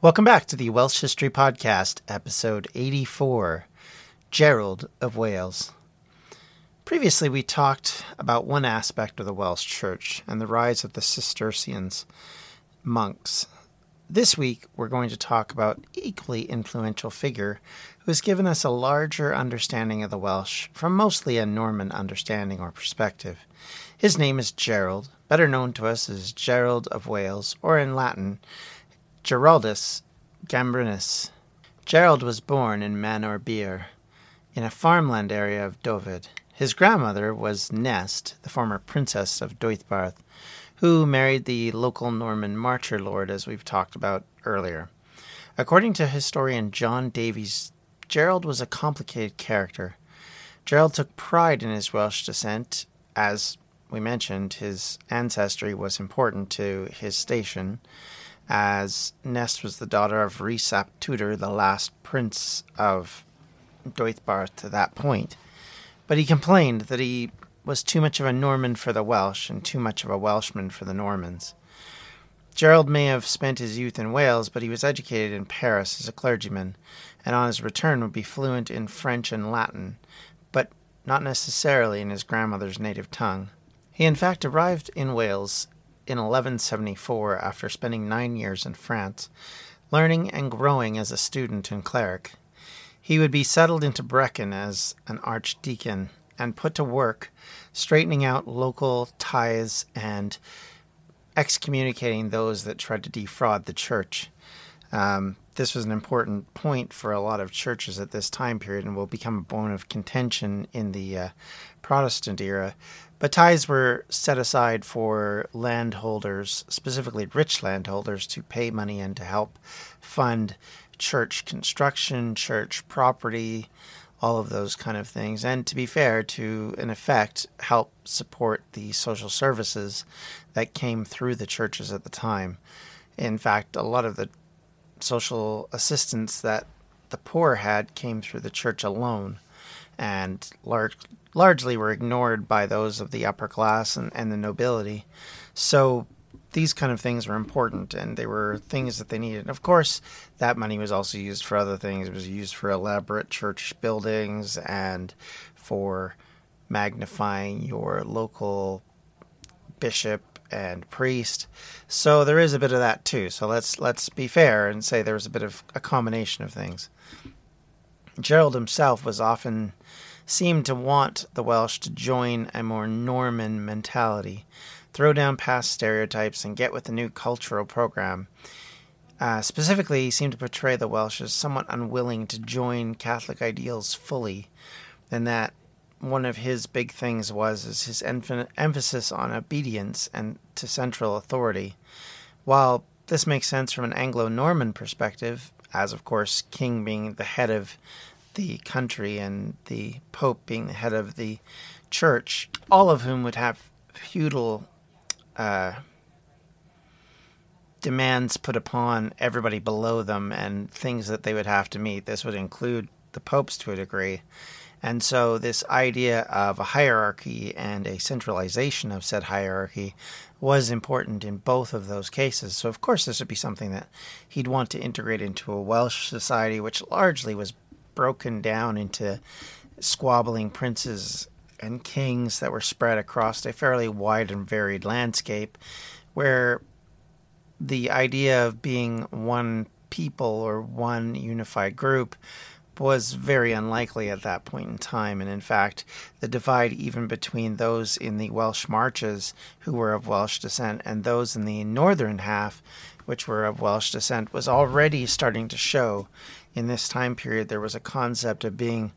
Welcome back to the Welsh History Podcast, episode 84 Gerald of Wales. Previously, we talked about one aspect of the Welsh Church and the rise of the Cistercians monks. This week, we're going to talk about equally influential figure who has given us a larger understanding of the Welsh from mostly a Norman understanding or perspective. His name is Gerald, better known to us as Gerald of Wales, or in Latin, Giraldus Cambrensis. Gerald was born in Manorbier, in a farmland area of Dyfed. His grandmother was Nest, the former princess of Deheubarth, who married the local Norman Marcher lord, as we've talked about earlier. According to historian John Davies, Gerald was a complicated character. Gerald took pride in his Welsh descent, as we mentioned, his ancestry was important to his station as Nest was the daughter of Rhys ap Tudor, the last prince of Deheubarth to that point. But he complained that he was too much of a Norman for the Welsh and too much of a Welshman for the Normans. Gerald may have spent his youth in Wales, but he was educated in Paris as a clergyman, and on his return would be fluent in French and Latin, but not necessarily in his grandmother's native tongue. He in fact arrived in Wales in 1174 after spending nine years in France, learning and growing as a student and cleric. He would be settled into Brecon as an archdeacon and put to work straightening out local tithes and excommunicating those that tried to defraud the church. Um, this was an important point for a lot of churches at this time period and will become a bone of contention in the uh, Protestant era. But tithes were set aside for landholders, specifically rich landholders, to pay money and to help fund church construction, church property, all of those kind of things. And to be fair, to, in effect, help support the social services that came through the churches at the time. In fact, a lot of the social assistance that the poor had came through the church alone and large, largely were ignored by those of the upper class and, and the nobility. So these kind of things were important and they were things that they needed. Of course, that money was also used for other things. It was used for elaborate church buildings and for magnifying your local bishop and priest. So there is a bit of that too. So let's let's be fair and say there was a bit of a combination of things. Gerald himself was often seemed to want the Welsh to join a more Norman mentality, throw down past stereotypes, and get with the new cultural program. Uh, specifically, he seemed to portray the Welsh as somewhat unwilling to join Catholic ideals fully, and that one of his big things was is his emphasis on obedience and to central authority. While this makes sense from an Anglo-Norman perspective, as of course king being the head of the country and the pope being the head of the church, all of whom would have feudal uh, demands put upon everybody below them and things that they would have to meet. This would include the popes to a degree. And so, this idea of a hierarchy and a centralization of said hierarchy was important in both of those cases. So, of course, this would be something that he'd want to integrate into a Welsh society, which largely was broken down into squabbling princes and kings that were spread across a fairly wide and varied landscape, where the idea of being one people or one unified group was very unlikely at that point in time. And in fact, the divide even between those in the Welsh marches who were of Welsh descent and those in the northern half which were of Welsh descent, was already starting to show in this time period. There was a concept of being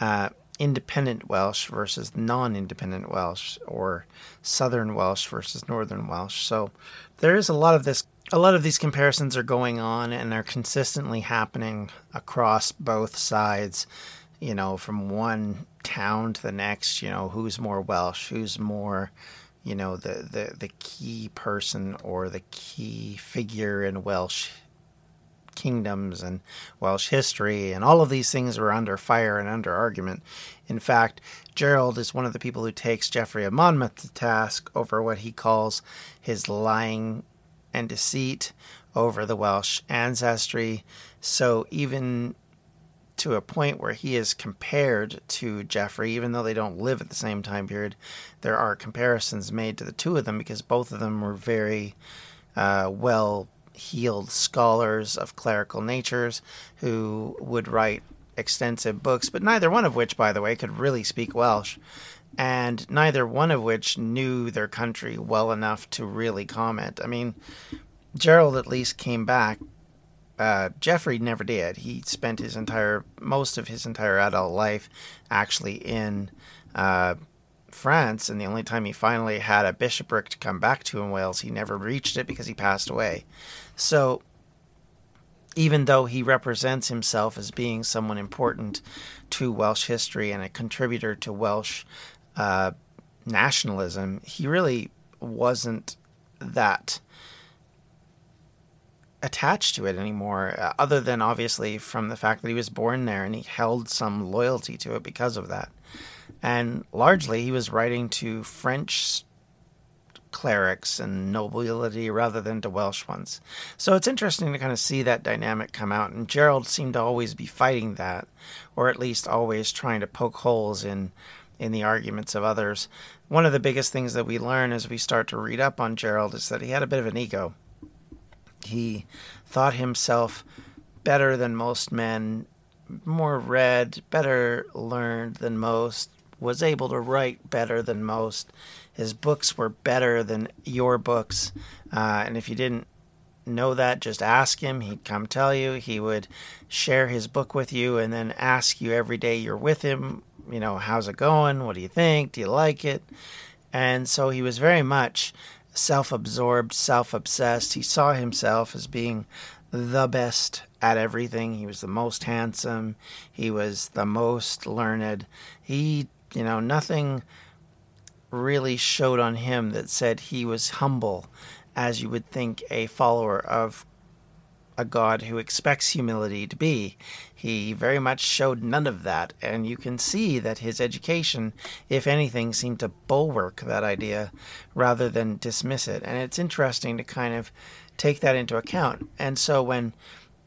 uh, independent Welsh versus non independent Welsh, or Southern Welsh versus Northern Welsh. So there is a lot of this. A lot of these comparisons are going on and are consistently happening across both sides, you know, from one town to the next, you know, who's more Welsh, who's more you know the, the the key person or the key figure in Welsh kingdoms and Welsh history and all of these things were under fire and under argument. In fact, Gerald is one of the people who takes Geoffrey of Monmouth to task over what he calls his lying and deceit over the Welsh ancestry. So even to a point where he is compared to Geoffrey, even though they don't live at the same time period. There are comparisons made to the two of them because both of them were very uh, well heeled scholars of clerical natures who would write extensive books, but neither one of which, by the way, could really speak Welsh. And neither one of which knew their country well enough to really comment. I mean, Gerald at least came back uh, Geoffrey never did. He spent his entire, most of his entire adult life actually in uh, France, and the only time he finally had a bishopric to come back to in Wales, he never reached it because he passed away. So, even though he represents himself as being someone important to Welsh history and a contributor to Welsh uh, nationalism, he really wasn't that attached to it anymore, uh, other than obviously from the fact that he was born there and he held some loyalty to it because of that. And largely, he was writing to French clerics and nobility rather than to Welsh ones. So it's interesting to kind of see that dynamic come out. And Gerald seemed to always be fighting that, or at least always trying to poke holes in in the arguments of others. One of the biggest things that we learn as we start to read up on Gerald is that he had a bit of an ego. He thought himself better than most men, more read, better learned than most, was able to write better than most. His books were better than your books. Uh, and if you didn't know that, just ask him. He'd come tell you. He would share his book with you and then ask you every day you're with him, you know, how's it going? What do you think? Do you like it? And so he was very much self absorbed, self obsessed. He saw himself as being the best at everything. He was the most handsome. He was the most learned. He, you know, nothing really showed on him that said he was humble, as you would think a follower of a God who expects humility to be. He very much showed none of that, and you can see that his education, if anything, seemed to bulwark that idea rather than dismiss it. And it's interesting to kind of take that into account. And so when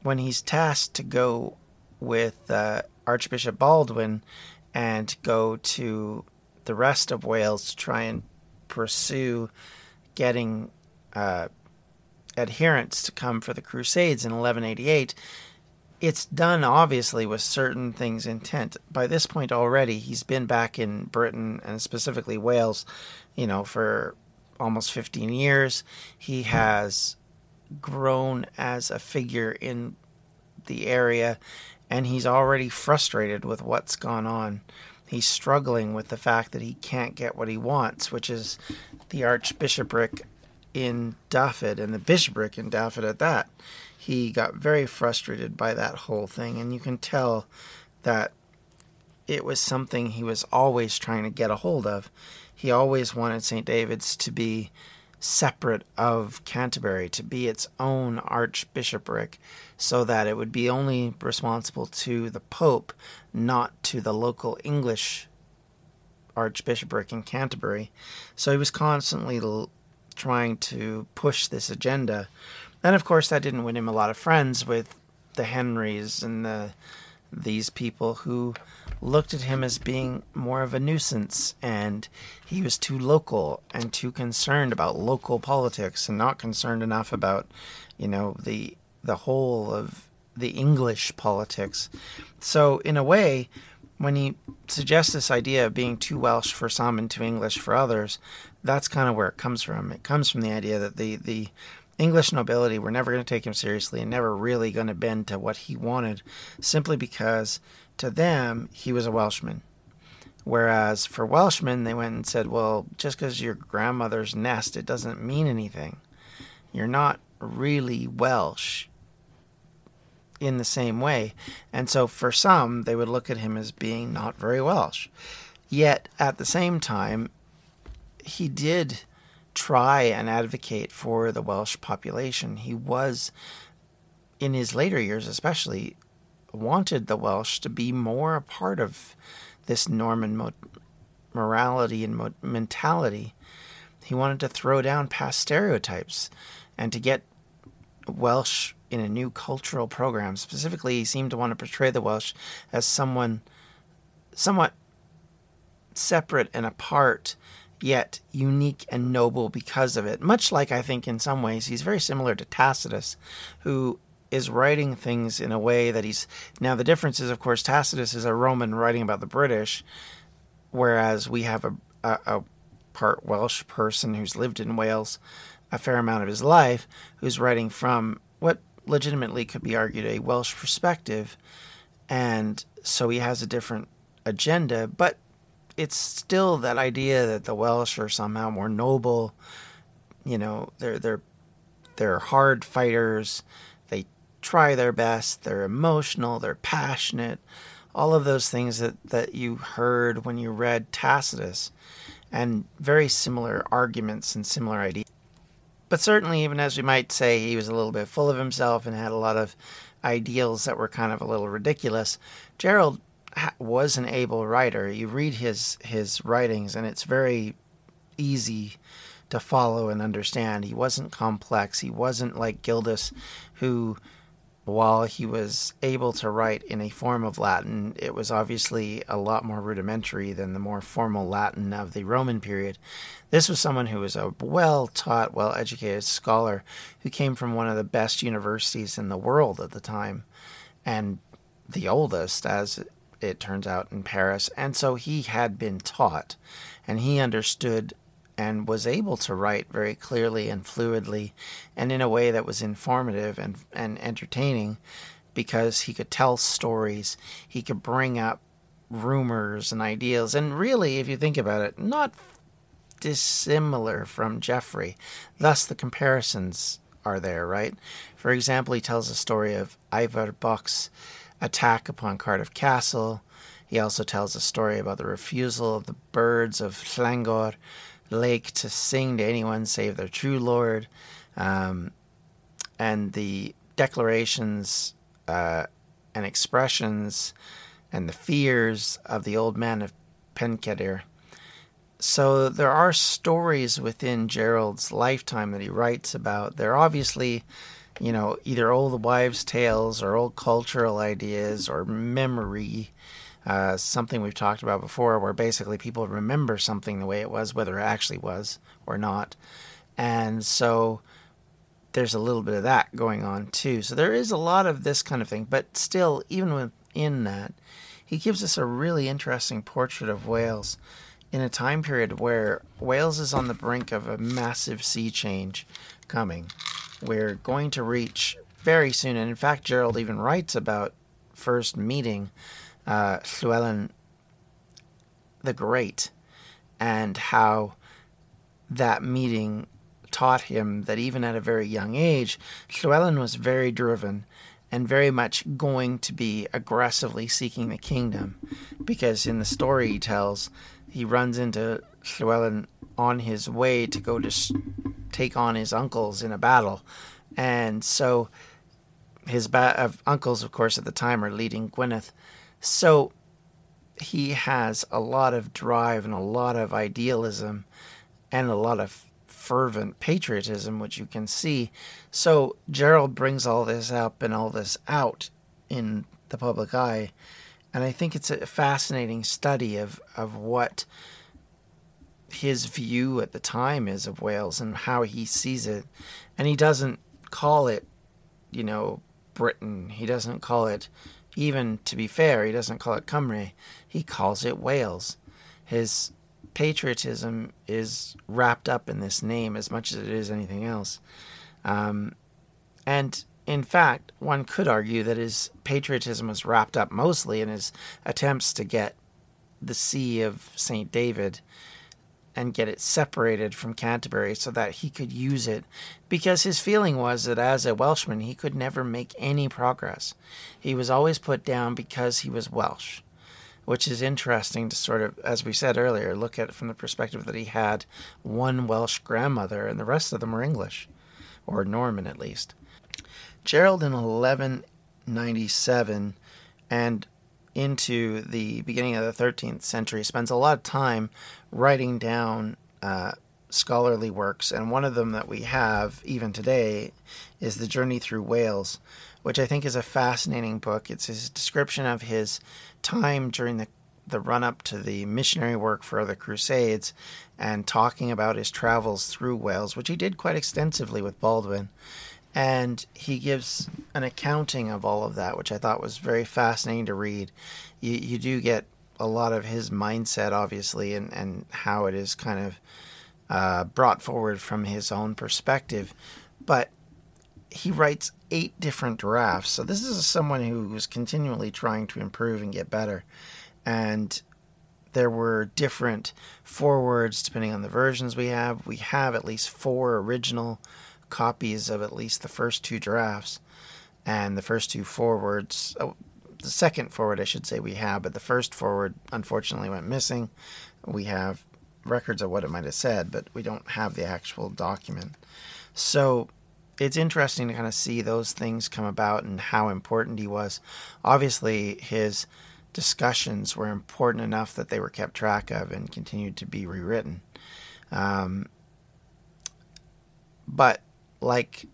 when he's tasked to go with uh, Archbishop Baldwin and go to the rest of Wales to try and pursue getting uh, adherents to come for the Crusades in 1188, it's done obviously with certain things intent. By this point already, he's been back in Britain and specifically Wales, you know, for almost 15 years. He has grown as a figure in the area and he's already frustrated with what's gone on. He's struggling with the fact that he can't get what he wants, which is the archbishopric in Dyfed and the bishopric in Dyfed at that. He got very frustrated by that whole thing, and you can tell that it was something he was always trying to get a hold of. He always wanted St. David's to be separate of Canterbury, to be its own archbishopric, so that it would be only responsible to the Pope, not to the local English archbishopric in Canterbury. So he was constantly trying to push this agenda. And of course, that didn't win him a lot of friends with the Henrys and the these people who looked at him as being more of a nuisance and he was too local and too concerned about local politics and not concerned enough about you know the the whole of the English politics. So in a way, when he suggests this idea of being too Welsh for some and too English for others, that's kind of where it comes from. It comes from the idea that the the English nobility were never going to take him seriously and never really going to bend to what he wanted, simply because to them he was a Welshman. Whereas for Welshmen, they went and said, well, just because your grandmother's nest, it doesn't mean anything. You're not really Welsh in the same way. And so for some, they would look at him as being not very Welsh. Yet at the same time, he did try and advocate for the Welsh population. He was, in his later years especially, wanted the Welsh to be more a part of this Norman mo- morality and mo- mentality. He wanted to throw down past stereotypes and to get Welsh in a new cultural program. Specifically, he seemed to want to portray the Welsh as someone somewhat separate and apart, yet unique and noble because of it. Much like I think in some ways he's very similar to Tacitus, who is writing things in a way that he's now the difference is of course Tacitus is a Roman writing about the British, whereas we have a, a, a part Welsh person who's lived in Wales a fair amount of his life, who's writing from what legitimately could be argued a Welsh perspective, and so he has a different agenda, but it's still that idea that the Welsh are somehow more noble. You know, they're they're they're hard fighters They try their best, they're emotional, they're passionate, all of those things that, that you heard when you read Tacitus, and very similar arguments and similar ideas. But certainly, even as we might say, he was a little bit full of himself and had a lot of ideals that were kind of a little ridiculous. Gerald was an able writer. You read his his writings, and it's very easy to follow and understand. He wasn't complex. He wasn't like Gildas, who while he was able to write in a form of Latin, it was obviously a lot more rudimentary than the more formal Latin of the Roman period. This was someone who was a well taught, well educated scholar who came from one of the best universities in the world at the time, and the oldest, as it turns out, in Paris. And so he had been taught, and he understood and was able to write very clearly and fluidly and in a way that was informative and, and entertaining because he could tell stories, he could bring up rumors and ideas, and really, if you think about it, not dissimilar from Geoffrey. Thus, the comparisons are there, right? For example, he tells a story of Ifor Bach's attack upon Cardiff Castle. He also tells a story about the refusal of the birds of Llangorse lake to sing to anyone save their true Lord, um, and the declarations uh, and expressions and the fears of the old man of Pencader. So there are stories within Gerald's lifetime that he writes about. They're obviously, you know, either old wives' tales or old cultural ideas or memory uh, something we've talked about before, where basically people remember something the way it was, whether it actually was or not. And so there's a little bit of that going on too. So there is a lot of this kind of thing, but still, even within that, he gives us a really interesting portrait of Wales in a time period where Wales is on the brink of a massive sea change coming. We're going to reach very soon, and in fact, Gerald even writes about first meeting uh, Llewellyn the Great and how that meeting taught him that even at a very young age, Llewellyn was very driven and very much going to be aggressively seeking the kingdom. Because in the story he tells, he runs into Llewellyn on his way to go to take on his uncles in a battle. And so his ba- uh, uncles, of course, at the time are leading Gwynedd so he has a lot of drive and a lot of idealism and a lot of fervent patriotism, which you can see. So Gerald brings all this up and all this out in the public eye. And I think it's a fascinating study of, of what his view at the time is of Wales and how he sees it. And he doesn't call it, you know, Britain. He doesn't call it even to be fair, he doesn't call it Cymru, he calls it Wales. His patriotism is wrapped up in this name as much as it is anything else. Um, and in fact, one could argue that his patriotism was wrapped up mostly in his attempts to get the See of St. David and get it separated from Canterbury so that he could use it because his feeling was that as a Welshman he could never make any progress. He was always put down because he was Welsh, which is interesting to sort of, as we said earlier, look at from the perspective that he had one Welsh grandmother and the rest of them were English, or Norman at least. Gerald in 1197 and into the beginning of the 13th century spends a lot of time writing down uh, scholarly works, and one of them that we have even today is The Journey Through Wales, which I think is a fascinating book. It's his description of his time during the the run up to the missionary work for the Crusades and talking about his travels through Wales, which he did quite extensively with Baldwin and he gives an accounting of all of that, which I thought was very fascinating to read. You, you do get a lot of his mindset, obviously, and, and how it is kind of uh, brought forward from his own perspective. But he writes eight different drafts. So this is someone who was continually trying to improve and get better. And there were different forewords depending on the versions we have. We have at least four original copies of at least the first two drafts and the first two forwards. Oh, the second forward, I should say, we have, but the first forward unfortunately went missing. We have records of what it might have said, but we don't have the actual document. So it's interesting to kind of see those things come about and how important he was. Obviously, his discussions were important enough that they were kept track of and continued to be rewritten. Um, but like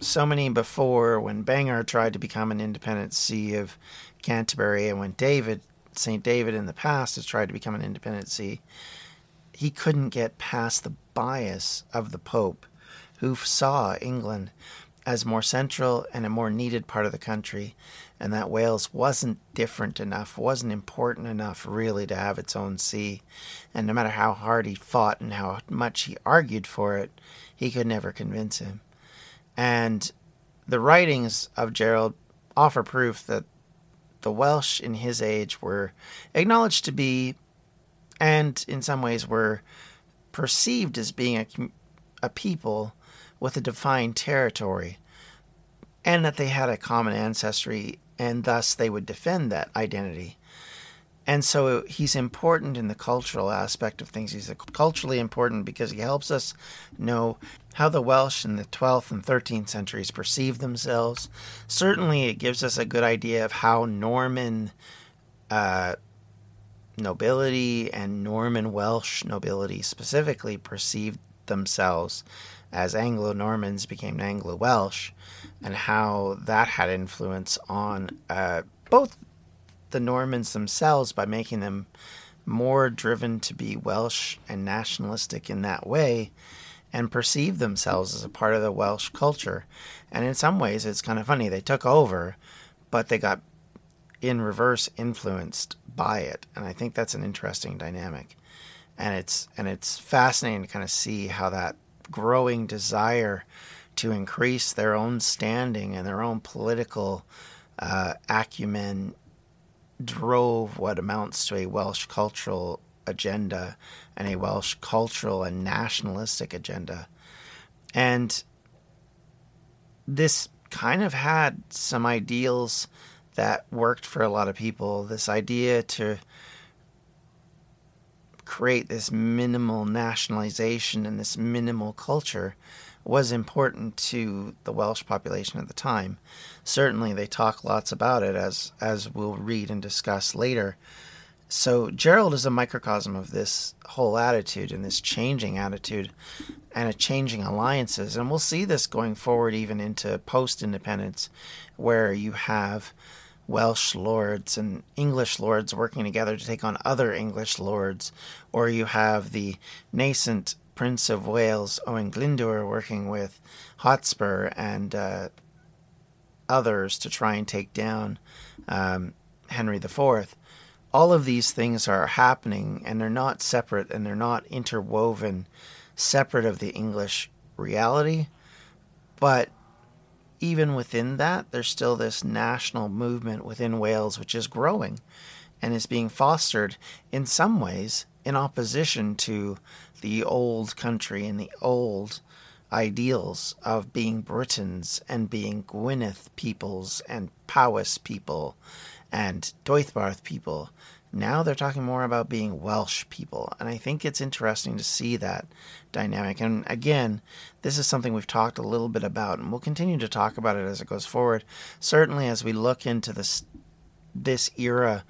so many before, when Bangor tried to become an independent see of Canterbury, and when David, St. David in the past, has tried to become an independent see, he couldn't get past the bias of the Pope, who saw England as more central and a more needed part of the country, and that Wales wasn't different enough, wasn't important enough really to have its own see. And no matter how hard he fought and how much he argued for it, he could never convince him. And the writings of Gerald offer proof that the Welsh in his age were acknowledged to be, and in some ways were perceived as being a, a people with a defined territory, and that they had a common ancestry, and thus they would defend that identity. And so he's important in the cultural aspect of things. He's culturally important because he helps us know how the Welsh in the 12th and 13th centuries perceived themselves. Certainly, it gives us a good idea of how Norman uh, nobility and Norman Welsh nobility specifically perceived themselves as Anglo Normans became Anglo Welsh, and how that had influence on uh, both the Normans themselves by making them more driven to be Welsh and nationalistic in that way and perceive themselves as a part of the Welsh culture. And in some ways, it's kind of funny. They took over, but they got in reverse influenced by it. And I think that's an interesting dynamic. And it's and it's fascinating to kind of see how that growing desire to increase their own standing and their own political uh, acumen drove what amounts to a Welsh cultural agenda and a Welsh cultural and nationalistic agenda. And this kind of had some ideals that worked for a lot of people. This idea to create this minimal nationalization and this minimal culture was important to the Welsh population at the time. Certainly, they talk lots about it, as as we'll read and discuss later. So Gerald is a microcosm of this whole attitude and this changing attitude and a changing alliances, and we'll see this going forward even into post-independence, where you have Welsh lords and English lords working together to take on other English lords, or you have the nascent Prince of Wales, Owen Glyndwr, working with Hotspur and uh, others to try and take down um, Henry IV. All of these things are happening and they're not separate and they're not interwoven separate of the English reality, But even within that, there's still this national movement within Wales which is growing and is being fostered in some ways in opposition to the old country and the old ideals of being Britons and being Gwynedd peoples and Powys people and Deheubarth people. Now they're talking more about being Welsh people. And I think it's interesting to see that dynamic. And again, this is something we've talked a little bit about, and we'll continue to talk about it as it goes forward. Certainly, as we look into this, this era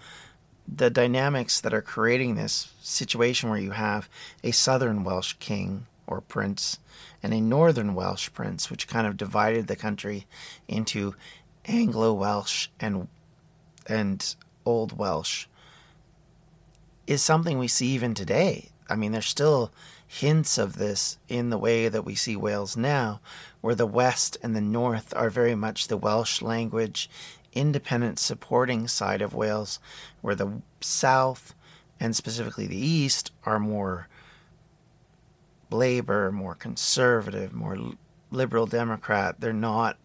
the dynamics that are creating this situation where you have a southern Welsh king or prince and a northern Welsh prince, which kind of divided the country into Anglo Welsh and and Old Welsh, is something we see even today. I mean, there's still hints of this in the way that we see Wales now, where the West and the North are very much the Welsh language independent supporting side of Wales, where the South and specifically the East are more Labour, more conservative, more liberal Democrat. They're not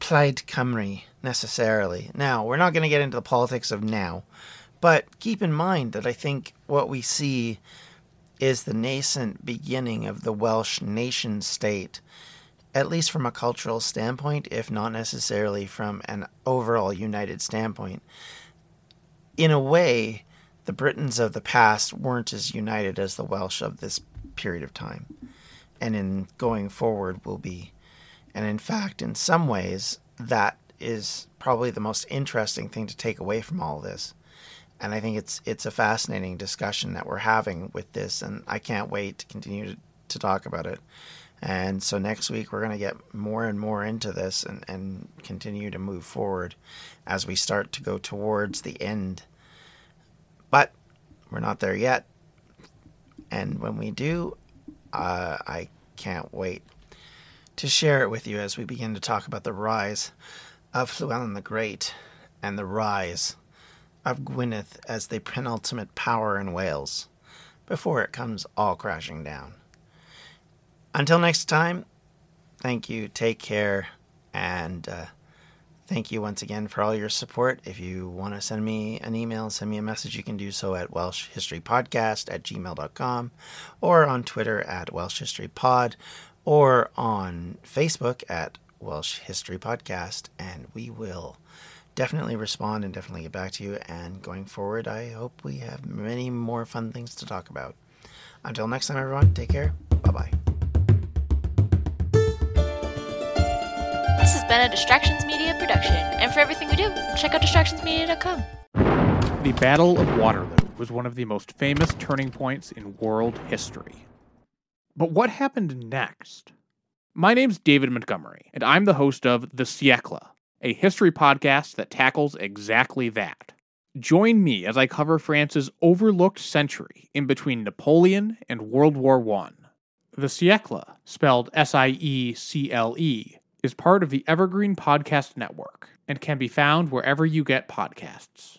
Plaid Cymru necessarily. Now, we're not going to get into the politics of now, but keep in mind that I think what we see is the nascent beginning of the Welsh nation state at least from a cultural standpoint, if not necessarily from an overall united standpoint. In a way, the Britons of the past weren't as united as the Welsh of this period of time. And in going forward will be. And in fact, in some ways, that is probably the most interesting thing to take away from all this. And I think it's it's a fascinating discussion that we're having with this, and I can't wait to continue to, to talk about it. And so next week we're going to get more and more into this and, and continue to move forward as we start to go towards the end. But we're not there yet. And when we do, uh, I can't wait to share it with you as we begin to talk about the rise of Llewellyn the Great and the rise of Gwynedd as the penultimate power in Wales before it comes all crashing down. Until next time, thank you, take care, and uh, thank you once again for all your support. If you want to send me an email, send me a message, you can do so at welshhistorypodcast at gmail.com or on Twitter at welshhistorypod or on Facebook at Welsh History Podcast, and we will definitely respond and definitely get back to you. And going forward, I hope we have many more fun things to talk about. Until next time, everyone, take care. Bye bye. This has been a Distractions Media production, and for everything we do, check out distractionsmedia.com. The Battle of Waterloo was one of the most famous turning points in world history. But what happened next? My name's David Montgomery, and I'm the host of The Siècle, a history podcast that tackles exactly that. Join me as I cover France's overlooked century in between Napoleon and World War I. The Siècle, spelled S I E C L E, is part of the Evergreen Podcast Network and can be found wherever you get podcasts.